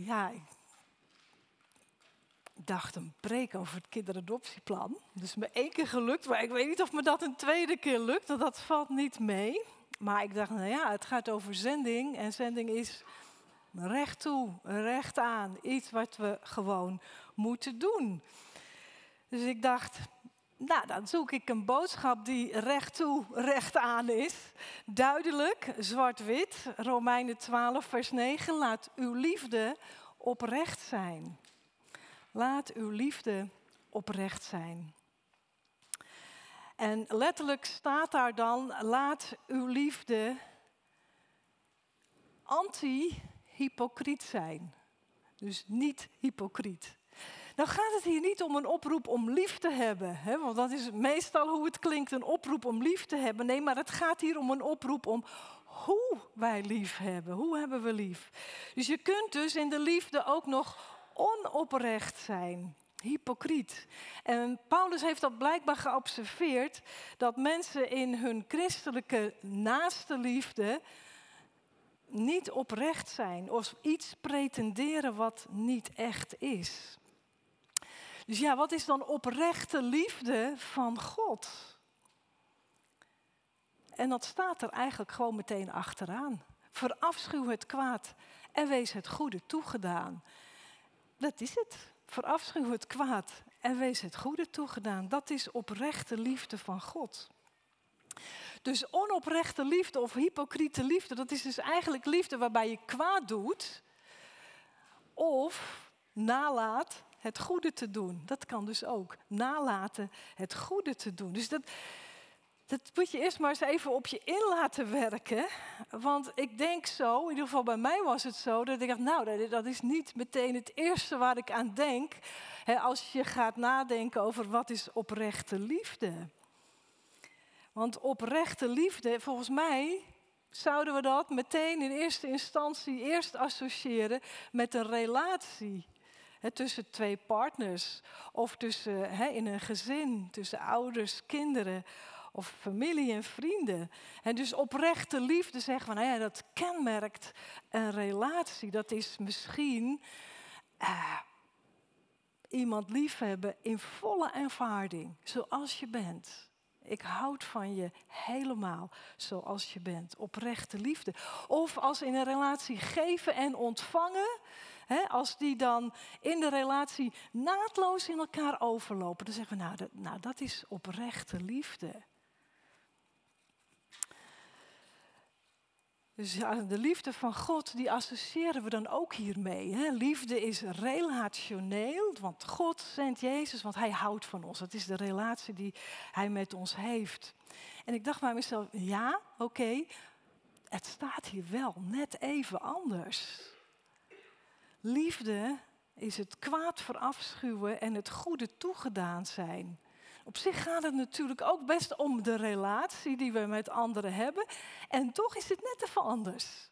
Ja, ik dacht een preek over het kinderadoptieplan. Dus me één keer gelukt, maar ik weet niet of me dat een tweede keer lukt. Want dat valt niet mee. Maar ik dacht, nou ja, het gaat over zending. En zending is recht toe, recht aan. Iets wat we gewoon moeten doen. Dus ik dacht, nou, dan zoek ik een boodschap die recht toe, recht aan is. Duidelijk, zwart-wit. Romeinen 12, vers 9. Laat uw liefde oprecht zijn. Laat uw liefde oprecht zijn. En letterlijk staat daar dan: laat uw liefde anti-hypocriet zijn. Dus niet hypocriet. Nou gaat het hier niet om een oproep om lief te hebben, hè? want dat is meestal hoe het klinkt, een oproep om lief te hebben. Nee, maar het gaat hier om een oproep om hoe wij lief hebben. Hoe hebben we lief? Dus je kunt dus in de liefde ook nog onoprecht zijn. Hypocriet. En Paulus heeft dat blijkbaar geobserveerd dat mensen in hun christelijke naaste liefde niet oprecht zijn of iets pretenderen wat niet echt is. Dus ja, wat is dan oprechte liefde van God? En dat staat er eigenlijk gewoon meteen achteraan. Verafschuw het kwaad en wees het goede toegedaan. Dat is het. Verafschuw het kwaad en wees het goede toegedaan. Dat is oprechte liefde van God. Dus onoprechte liefde of hypocriete liefde, dat is dus eigenlijk liefde waarbij je kwaad doet of nalaat het goede te doen. Dat kan dus ook. Nalaten het goede te doen. Dus dat, dat moet je eerst maar eens even op je in laten werken. Want ik denk zo, in ieder geval bij mij was het zo, dat ik dacht, nou, dat is niet meteen het eerste waar ik aan denk. Hè, als je gaat nadenken over wat is oprechte liefde. Want oprechte liefde, volgens mij zouden we dat meteen in eerste instantie eerst associëren met een relatie tussen twee partners of tussen, in een gezin, tussen ouders, kinderen of familie en vrienden. En dus oprechte liefde zeggen van, nou ja, dat kenmerkt een relatie. Dat is misschien uh, iemand liefhebben in volle aanvaarding, zoals je bent. Ik houd van je helemaal zoals je bent. Oprechte liefde. Of als in een relatie geven en ontvangen als die dan in de relatie naadloos in elkaar overlopen, dan zeggen we, nou, dat, nou, dat is oprechte liefde. Dus de liefde van God, die associëren we dan ook hiermee. Hè? Liefde is relationeel, want God zendt Jezus, want Hij houdt van ons. Het is de relatie die Hij met ons heeft. En ik dacht bij mezelf, ja, oké, het staat hier wel net even anders. Liefde is het kwaad verafschuwen en het goede toegedaan zijn. Op zich gaat het natuurlijk ook best om de relatie die we met anderen hebben. En toch is het net even anders.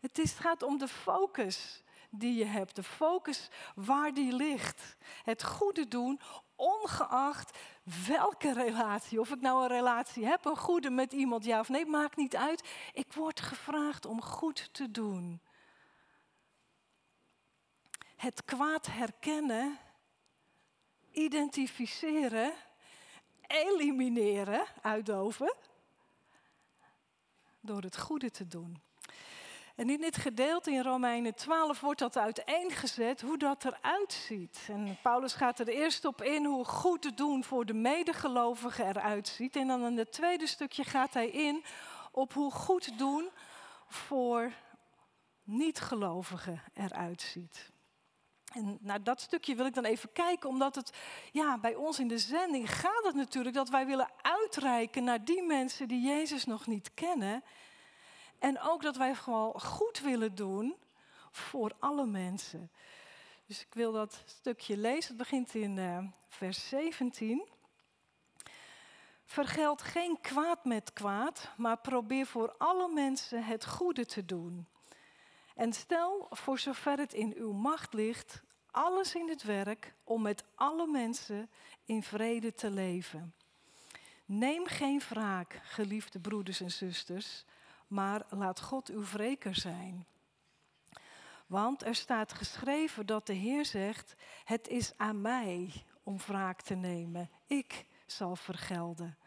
Het, is, gaat om de focus die je hebt, de focus waar die ligt. Het goede doen, ongeacht welke relatie. Of ik nou een relatie heb, een goede met iemand, ja of nee, maakt niet uit. Ik word gevraagd om goed te doen het kwaad herkennen, identificeren, elimineren, uitdoven, door het goede te doen. En in dit gedeelte in Romeinen 12 wordt dat uiteengezet hoe dat eruit ziet. En Paulus gaat er eerst op in hoe goed te doen voor de medegelovigen eruit ziet. En dan in het tweede stukje gaat hij in op hoe goed doen voor niet-gelovigen eruit ziet. En naar dat stukje wil ik dan even kijken, omdat het ja, bij ons in de zending gaat het natuurlijk dat wij willen uitreiken naar die mensen die Jezus nog niet kennen. En ook dat wij gewoon goed willen doen voor alle mensen. Dus ik wil dat stukje lezen. Het begint in uh, vers 17. Vergeld geen kwaad met kwaad, maar probeer voor alle mensen het goede te doen. En stel, voor zover het in uw macht ligt, alles in het werk om met alle mensen in vrede te leven. Neem geen wraak, geliefde broeders en zusters, maar laat God uw wreker zijn. Want er staat geschreven dat de Heer zegt: Het is aan mij om wraak te nemen. Ik zal vergelden.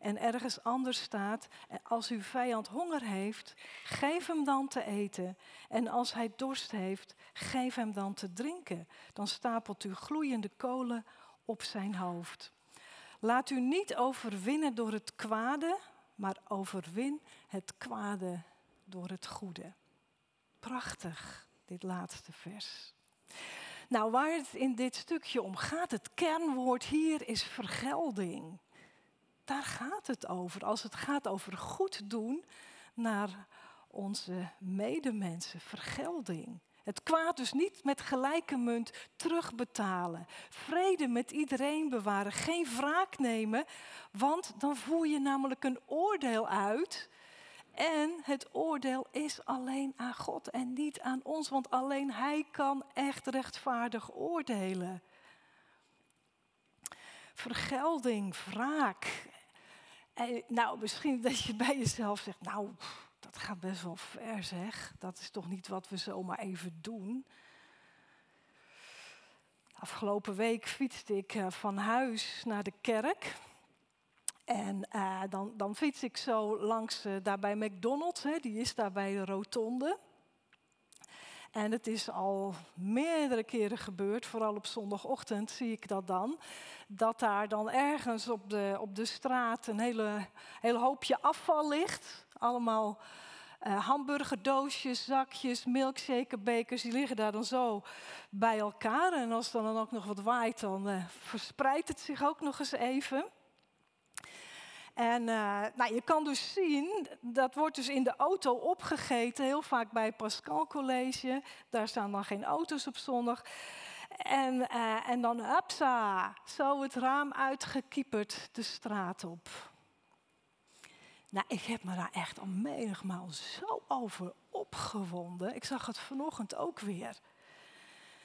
En ergens anders staat: Als uw vijand honger heeft, geef hem dan te eten. En als hij dorst heeft, geef hem dan te drinken. Dan stapelt u gloeiende kolen op zijn hoofd. Laat u niet overwinnen door het kwade, maar overwin het kwade door het goede. Prachtig, dit laatste vers. Nou, waar het in dit stukje om gaat, het kernwoord hier is vergelding. Daar gaat het over. Als het gaat over goed doen naar onze medemensen, vergelding. Het kwaad dus niet met gelijke munt terugbetalen. Vrede met iedereen bewaren. Geen wraak nemen, want dan voer je namelijk een oordeel uit. En het oordeel is alleen aan God en niet aan ons, want alleen Hij kan echt rechtvaardig oordelen. Vergelding, wraak. Nou, misschien dat je bij jezelf zegt, nou, dat gaat best wel ver zeg. Dat is toch niet wat we zomaar even doen. Afgelopen week fietste ik eh, van huis naar de kerk. En uh, dan, dan fiets ik zo langs uh, daar bij McDonald's, hè, die is daar bij de rotonde. En het is al meerdere keren gebeurd, vooral op zondagochtend zie ik dat dan. Dat daar dan ergens op de, op de straat een hele, hele hoopje afval ligt. Allemaal uh, hamburgerdoosjes, zakjes, milkshakerbekers, die liggen daar dan zo bij elkaar. En als dan, dan ook nog wat waait, dan uh, verspreidt het zich ook nog eens even. En uh, nou, je kan dus zien, dat wordt dus in de auto opgegeten, heel vaak bij Pascal College. Daar staan dan geen auto's op zondag. En, uh, en dan, hupsa, zo het raam uitgekieperd de straat op. Nou, ik heb me daar echt al menigmaal zo over opgewonden. Ik zag het vanochtend ook weer.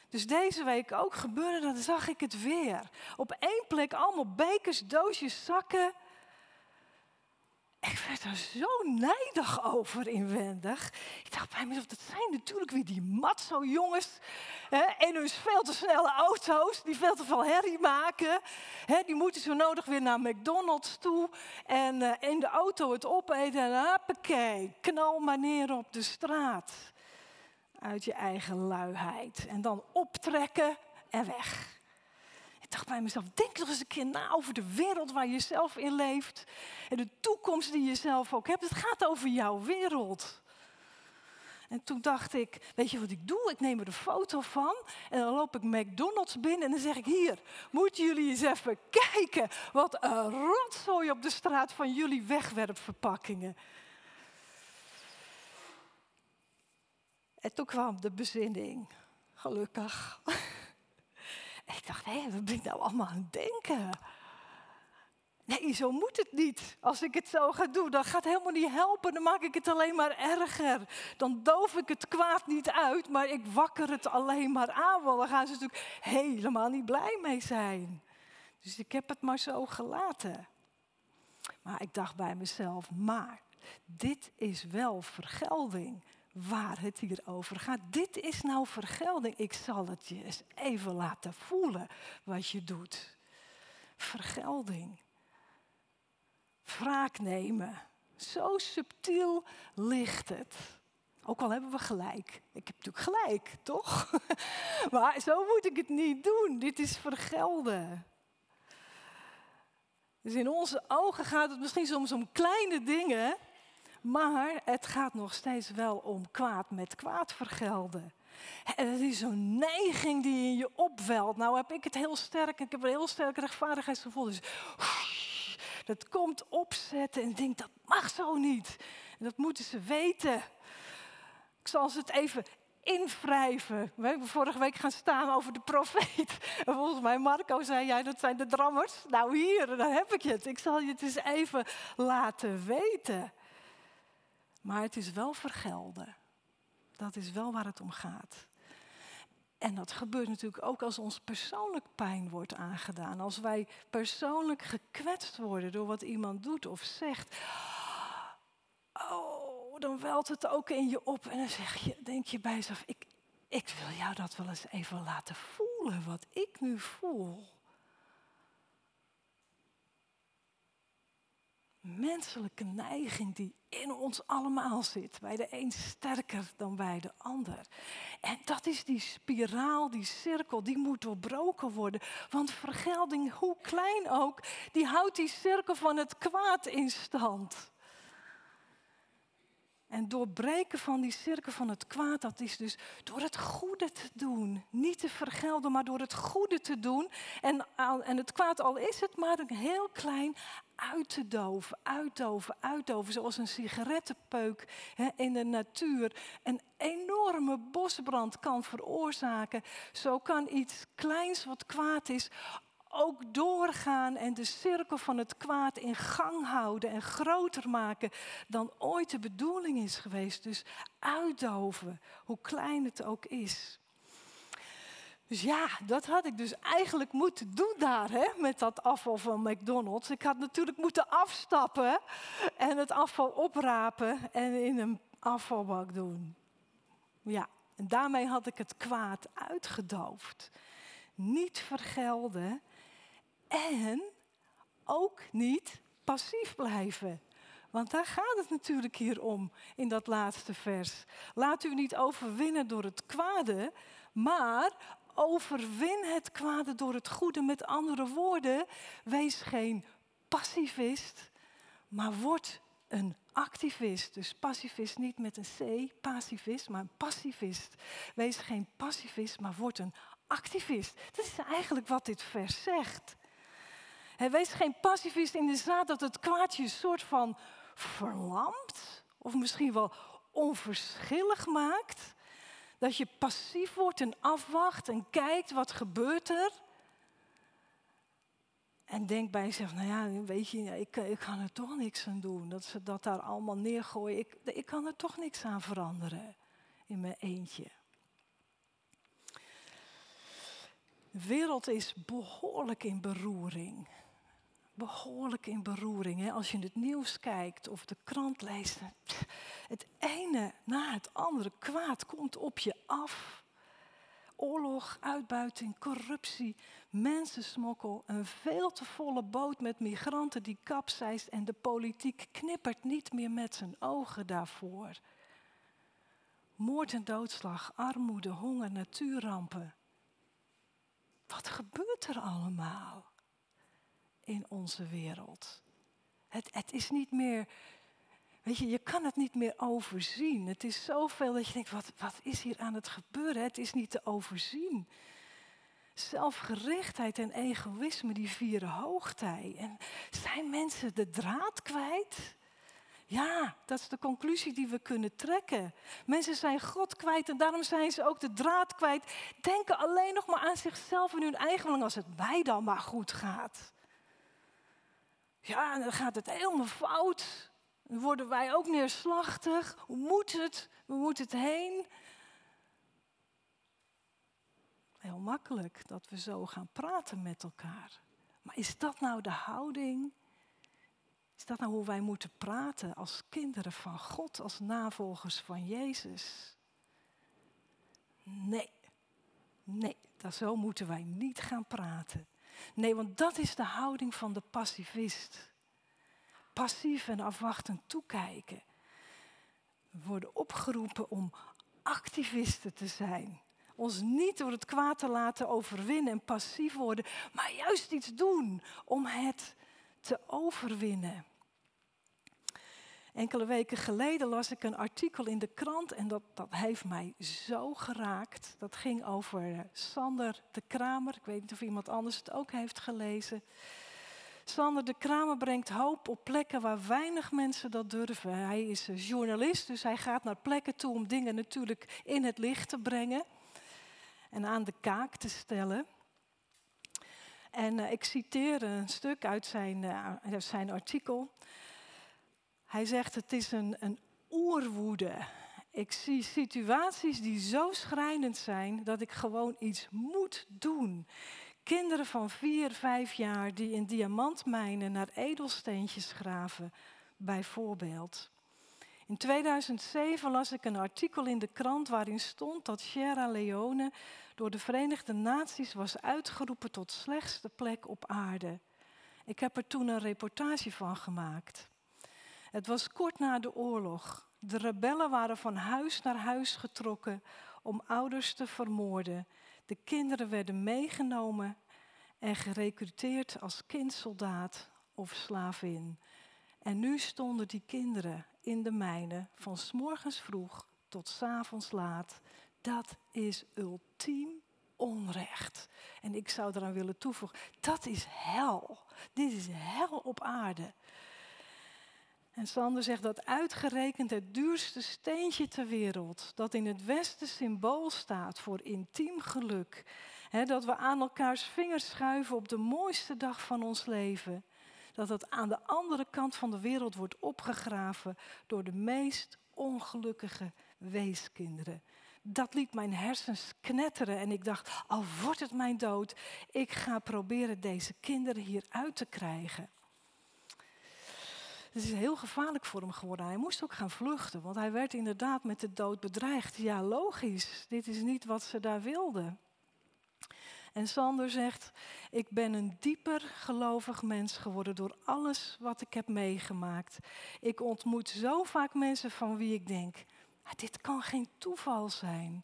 Dus deze week ook gebeurde, dan zag ik het weer. Op één plek allemaal bekers, doosjes, zakken ik werd er zo nijdig over inwendig. Ik dacht bij mezelf, dat zijn natuurlijk weer die matzo-jongens. in hun veel te snelle auto's, die veel te veel herrie maken. Hè, die moeten zo nodig weer naar McDonald's toe. En uh, in de auto het opeten en hoppakee, knal maar neer op de straat. Uit je eigen luiheid. En dan optrekken en weg. Ik dacht bij mezelf, denk nog eens een keer na over de wereld waar je zelf in leeft. En de toekomst die je zelf ook hebt. Het gaat over jouw wereld. En toen dacht ik, weet je wat ik doe? Ik neem er een foto van en dan loop ik McDonald's binnen en dan zeg ik hier, moeten jullie eens even kijken wat een rotzooi op de straat van jullie wegwerpverpakkingen. En toen kwam de bezinning, gelukkig. Ik dacht, hé, wat ben ik nou allemaal aan het denken? Nee, zo moet het niet. Als ik het zo ga doen, dan gaat helemaal niet helpen. Dan maak ik het alleen maar erger. Dan doof ik het kwaad niet uit, maar ik wakker het alleen maar aan. Want dan gaan ze natuurlijk helemaal niet blij mee zijn. Dus ik heb het maar zo gelaten. Maar ik dacht bij mezelf, maar dit is wel vergelding waar het hier over gaat. Dit is nou vergelding. Ik zal het je eens even laten voelen wat je doet. Vergelding. Wraak nemen. Zo subtiel ligt het. Ook al hebben we gelijk. Ik heb natuurlijk gelijk, toch? maar zo moet ik het niet doen. Dit is vergelden. Dus in onze ogen gaat het misschien soms om kleine dingen. Maar het gaat nog steeds wel om kwaad met kwaad vergelden. En het is zo'n neiging die in je opwelt. Nou heb ik het heel sterk, ik heb een heel sterk rechtvaardigheidsgevoel. Dus dat komt opzetten en denk dat mag zo niet. Dat moeten ze weten. Ik zal ze het even invrijven. We hebben vorige week gaan staan over de profeet. En volgens mij, Marco, zei jij dat zijn de drammers. Nou hier, daar heb ik het. Ik zal je het eens even laten weten. Maar het is wel vergelden. Dat is wel waar het om gaat. En dat gebeurt natuurlijk ook als ons persoonlijk pijn wordt aangedaan. Als wij persoonlijk gekwetst worden door wat iemand doet of zegt. Oh, dan welt het ook in je op. En dan zeg je, denk je bij jezelf, ik, ik wil jou dat wel eens even laten voelen, wat ik nu voel. Menselijke neiging die in ons allemaal zit. Bij de een sterker dan bij de ander. En dat is die spiraal, die cirkel, die moet doorbroken worden. Want vergelding, hoe klein ook, die houdt die cirkel van het kwaad in stand. En doorbreken van die cirkel van het kwaad, dat is dus door het goede te doen. Niet te vergelden, maar door het goede te doen. En, en het kwaad, al is het maar een heel klein, uit te doven, uitdoven, uitdoven. Zoals een sigarettenpeuk hè, in de natuur een enorme bosbrand kan veroorzaken. Zo kan iets kleins wat kwaad is ook doorgaan en de cirkel van het kwaad in gang houden en groter maken dan ooit de bedoeling is geweest. Dus uitdoven, hoe klein het ook is. Dus ja, dat had ik dus eigenlijk moeten doen daar, hè, met dat afval van McDonald's. Ik had natuurlijk moeten afstappen en het afval oprapen en in een afvalbak doen. Ja, en daarmee had ik het kwaad uitgedoofd. Niet vergelden en ook niet passief blijven. Want daar gaat het natuurlijk hier om in dat laatste vers. Laat u niet overwinnen door het kwade, maar overwin het kwade door het goede. Met andere woorden, wees geen passivist, maar word een activist. Dus pacifist niet met een C, pacifist, maar een passivist. Wees geen passivist, maar word een activist. Dat is eigenlijk wat dit vers zegt. He, wees geen passivist in de zaad dat het kwaadje soort van verlamt. Of misschien wel onverschillig maakt. Dat je passief wordt en afwacht en kijkt wat gebeurt er. En denk bij jezelf, nou ja, weet je, ik, ik kan er toch niks aan doen. Dat ze dat daar allemaal neergooien. Ik, ik kan er toch niks aan veranderen in mijn eentje. De wereld is behoorlijk in beroering behoorlijk in beroering. Hè? Als je het nieuws kijkt of de krant leest. Het ene na het andere kwaad komt op je af. Oorlog, uitbuiting, corruptie, mensensmokkel, een veel te volle boot met migranten die kapseist en de politiek knippert niet meer met zijn ogen daarvoor. Moord en doodslag, armoede, honger, natuurrampen. Wat gebeurt er allemaal? In onze wereld. Het, het is niet meer, weet je, je kan het niet meer overzien. Het is zoveel dat je denkt, wat, wat is hier aan het gebeuren? Het is niet te overzien. Zelfgerichtheid en egoïsme, die vieren hoogtij. En zijn mensen de draad kwijt? Ja, dat is de conclusie die we kunnen trekken. Mensen zijn God kwijt en daarom zijn ze ook de draad kwijt. Denken alleen nog maar aan zichzelf en hun eigen belang als het mij dan maar goed gaat. Ja, dan gaat het helemaal fout. Dan worden wij ook neerslachtig. Hoe moet het? We moeten het heen? Heel makkelijk dat we zo gaan praten met elkaar. Maar is dat nou de houding? Is dat nou hoe wij moeten praten als kinderen van God, als navolgers van Jezus? Nee, nee, dat zo moeten wij niet gaan praten. Nee, want dat is de houding van de passivist. Passief en afwachtend toekijken. We worden opgeroepen om activisten te zijn. Ons niet door het kwaad te laten overwinnen en passief worden, maar juist iets doen om het te overwinnen. Enkele weken geleden las ik een artikel in de krant en dat, dat heeft mij zo geraakt. Dat ging over eh, Sander de Kramer. Ik weet niet of iemand anders het ook heeft gelezen. Sander de Kramer brengt hoop op plekken waar weinig mensen dat durven. Hij is journalist, dus hij gaat naar plekken toe om dingen natuurlijk in het licht te brengen en aan de kaak te stellen. En uh, ik citeer een stuk uit zijn, uit zijn artikel. Hij zegt het is een, een oerwoede. Ik zie situaties die zo schrijnend zijn dat ik gewoon iets moet doen. Kinderen van vier, vijf jaar die in diamantmijnen naar edelsteentjes graven, bijvoorbeeld. In 2007 las ik een artikel in de krant waarin stond dat Sierra Leone door de Verenigde Naties was uitgeroepen tot slechtste plek op aarde. Ik heb er toen een reportage van gemaakt. Het was kort na de oorlog. De rebellen waren van huis naar huis getrokken om ouders te vermoorden. De kinderen werden meegenomen en gerecruiteerd als kindsoldaat of slavin. En nu stonden die kinderen in de mijnen van s morgens vroeg tot s avonds laat. Dat is ultiem onrecht. En ik zou eraan willen toevoegen, dat is hel. Dit is hel op aarde. En Sander zegt dat uitgerekend het duurste steentje ter wereld, dat in het Westen symbool staat voor intiem geluk, dat we aan elkaars vingers schuiven op de mooiste dag van ons leven, dat het aan de andere kant van de wereld wordt opgegraven door de meest ongelukkige weeskinderen. Dat liet mijn hersens knetteren en ik dacht, al wordt het mijn dood, ik ga proberen deze kinderen hier uit te krijgen. Het is heel gevaarlijk voor hem geworden. Hij moest ook gaan vluchten, want hij werd inderdaad met de dood bedreigd. Ja, logisch, dit is niet wat ze daar wilden. En Sander zegt, ik ben een dieper gelovig mens geworden door alles wat ik heb meegemaakt. Ik ontmoet zo vaak mensen van wie ik denk, ah, dit kan geen toeval zijn.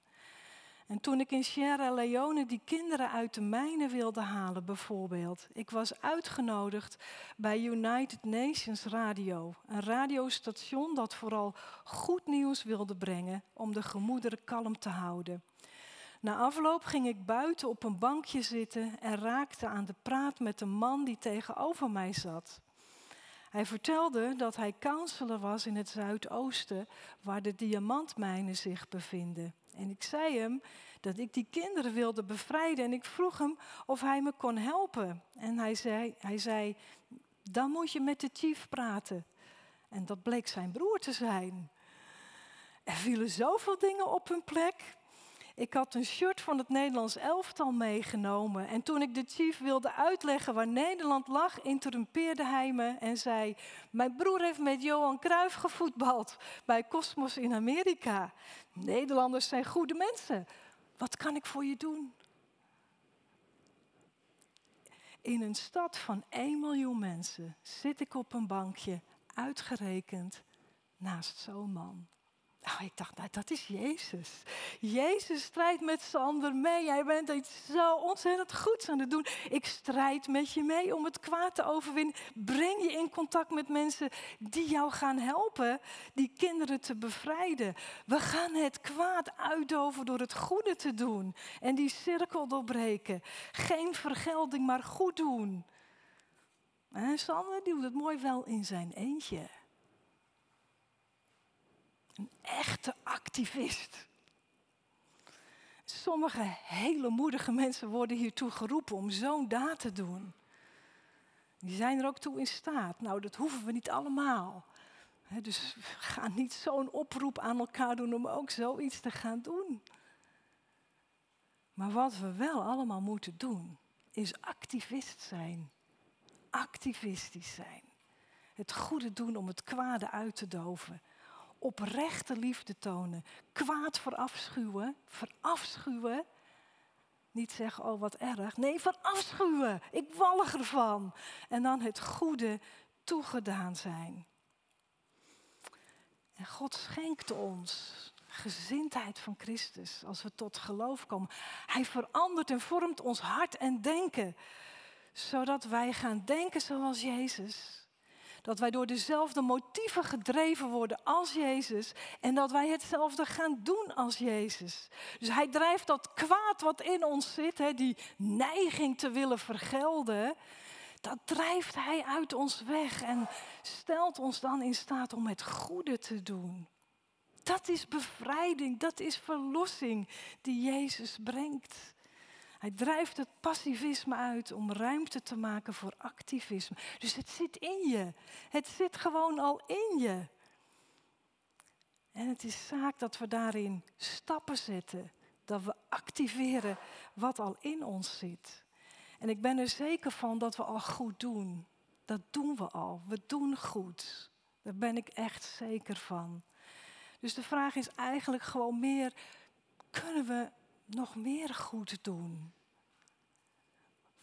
En toen ik in Sierra Leone die kinderen uit de mijnen wilde halen, bijvoorbeeld. Ik was uitgenodigd bij United Nations Radio. Een radiostation dat vooral goed nieuws wilde brengen om de gemoederen kalm te houden. Na afloop ging ik buiten op een bankje zitten en raakte aan de praat met een man die tegenover mij zat. Hij vertelde dat hij counselor was in het Zuidoosten, waar de diamantmijnen zich bevinden. En ik zei hem dat ik die kinderen wilde bevrijden en ik vroeg hem of hij me kon helpen. En hij zei, hij zei dan moet je met de chief praten. En dat bleek zijn broer te zijn. Er vielen zoveel dingen op hun plek. Ik had een shirt van het Nederlands elftal meegenomen. En toen ik de chief wilde uitleggen waar Nederland lag, interrumpeerde hij me en zei: Mijn broer heeft met Johan Cruijff gevoetbald bij Cosmos in Amerika. Nederlanders zijn goede mensen. Wat kan ik voor je doen? In een stad van 1 miljoen mensen zit ik op een bankje, uitgerekend, naast zo'n man. Nou, ik dacht, nou, dat is Jezus. Jezus strijdt met Sander mee. Jij bent iets zo ontzettend goeds aan het doen. Ik strijd met je mee om het kwaad te overwinnen. Breng je in contact met mensen die jou gaan helpen, die kinderen te bevrijden. We gaan het kwaad uitdoven door het goede te doen en die cirkel doorbreken. Geen vergelding, maar goed doen. En Sander doet het mooi wel in zijn eentje. Een echte activist. Sommige hele moedige mensen worden hiertoe geroepen om zo'n daad te doen. Die zijn er ook toe in staat. Nou, dat hoeven we niet allemaal. dus ga niet zo'n oproep aan elkaar doen om ook zoiets te gaan doen. Maar wat we wel allemaal moeten doen, is activist zijn. Activistisch zijn. Het goede doen om het kwade uit te doven oprechte liefde tonen. Kwaad verafschuwen, verafschuwen. Niet zeggen, oh wat erg. Nee, verafschuwen. Ik wallig ervan. En dan het goede toegedaan zijn. En God schenkt ons gezindheid van Christus als we tot geloof komen. Hij verandert en vormt ons hart en denken, zodat wij gaan denken zoals Jezus. Dat wij door dezelfde motieven gedreven worden als Jezus. En dat wij hetzelfde gaan doen als Jezus. Dus hij drijft dat kwaad wat in ons zit, hè, die neiging te willen vergelden. Dat drijft hij uit ons weg en stelt ons dan in staat om het goede te doen. Dat is bevrijding, dat is verlossing die Jezus brengt. Hij drijft het passivisme uit om ruimte te maken voor activisme. Dus het zit in je. Het zit gewoon al in je. En het is zaak dat we daarin stappen zetten. Dat we activeren wat al in ons zit. En ik ben er zeker van dat we al goed doen. Dat doen we al. We doen goed. Daar ben ik echt zeker van. Dus de vraag is eigenlijk gewoon meer, kunnen we nog meer goed doen?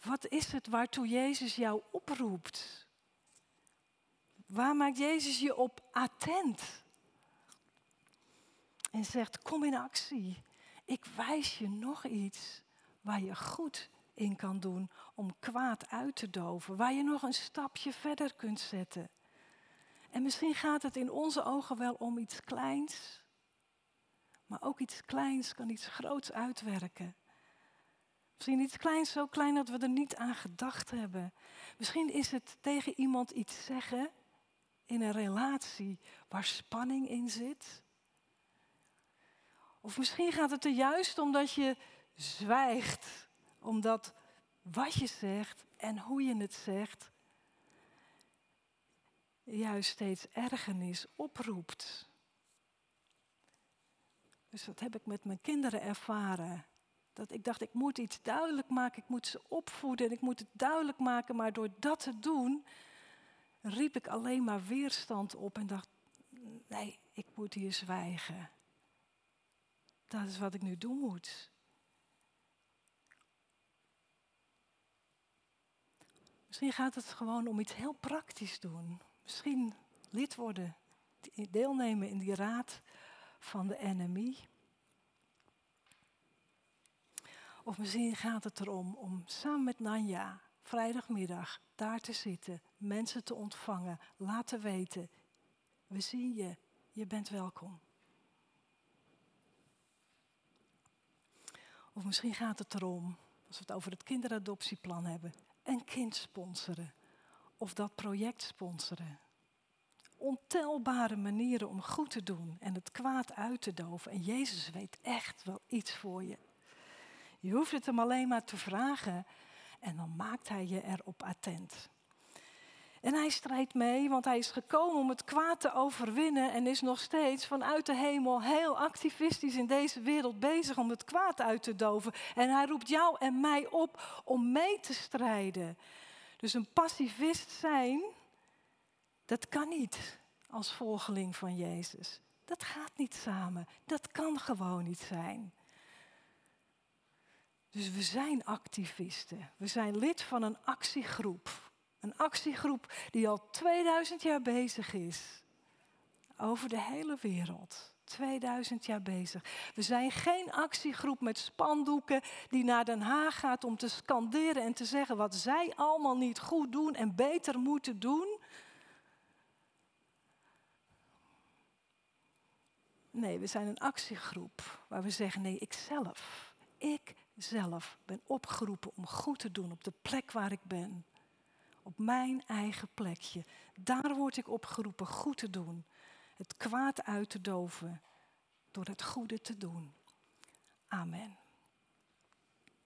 Wat is het waartoe Jezus jou oproept? Waar maakt Jezus je op attent? En zegt, kom in actie. Ik wijs je nog iets waar je goed in kan doen om kwaad uit te doven. Waar je nog een stapje verder kunt zetten. En misschien gaat het in onze ogen wel om iets kleins. Maar ook iets kleins kan iets groots uitwerken. Misschien iets kleins, zo klein dat we er niet aan gedacht hebben. Misschien is het tegen iemand iets zeggen in een relatie waar spanning in zit. Of misschien gaat het er juist omdat je zwijgt, omdat wat je zegt en hoe je het zegt juist steeds ergernis oproept. Dus dat heb ik met mijn kinderen ervaren. Dat ik dacht, ik moet iets duidelijk maken, ik moet ze opvoeden en ik moet het duidelijk maken. Maar door dat te doen, riep ik alleen maar weerstand op en dacht, nee, ik moet hier zwijgen. Dat is wat ik nu doen moet. Misschien gaat het gewoon om iets heel praktisch doen. Misschien lid worden, deelnemen in die raad van de NMI. Of misschien gaat het erom om samen met Nanja vrijdagmiddag daar te zitten, mensen te ontvangen, laten weten, we zien je, je bent welkom. Of misschien gaat het erom, als we het over het kinderadoptieplan hebben, een kind sponsoren of dat project sponsoren. Ontelbare manieren om goed te doen en het kwaad uit te doven. En Jezus weet echt wel iets voor je. Je hoeft het hem alleen maar te vragen en dan maakt hij je erop attent. En hij strijdt mee, want hij is gekomen om het kwaad te overwinnen en is nog steeds vanuit de hemel heel activistisch in deze wereld bezig om het kwaad uit te doven. En hij roept jou en mij op om mee te strijden. Dus een pacifist zijn, dat kan niet als volgeling van Jezus. Dat gaat niet samen. Dat kan gewoon niet zijn. Dus we zijn activisten. We zijn lid van een actiegroep. Een actiegroep die al 2000 jaar bezig is. Over de hele wereld. 2000 jaar bezig. We zijn geen actiegroep met spandoeken die naar Den Haag gaat om te scanderen en te zeggen wat zij allemaal niet goed doen en beter moeten doen. Nee, we zijn een actiegroep waar we zeggen nee, ik zelf, ik zelf ben opgeroepen om goed te doen op de plek waar ik ben. Op mijn eigen plekje. Daar word ik opgeroepen goed te doen het kwaad uit te doven door het goede te doen. Amen.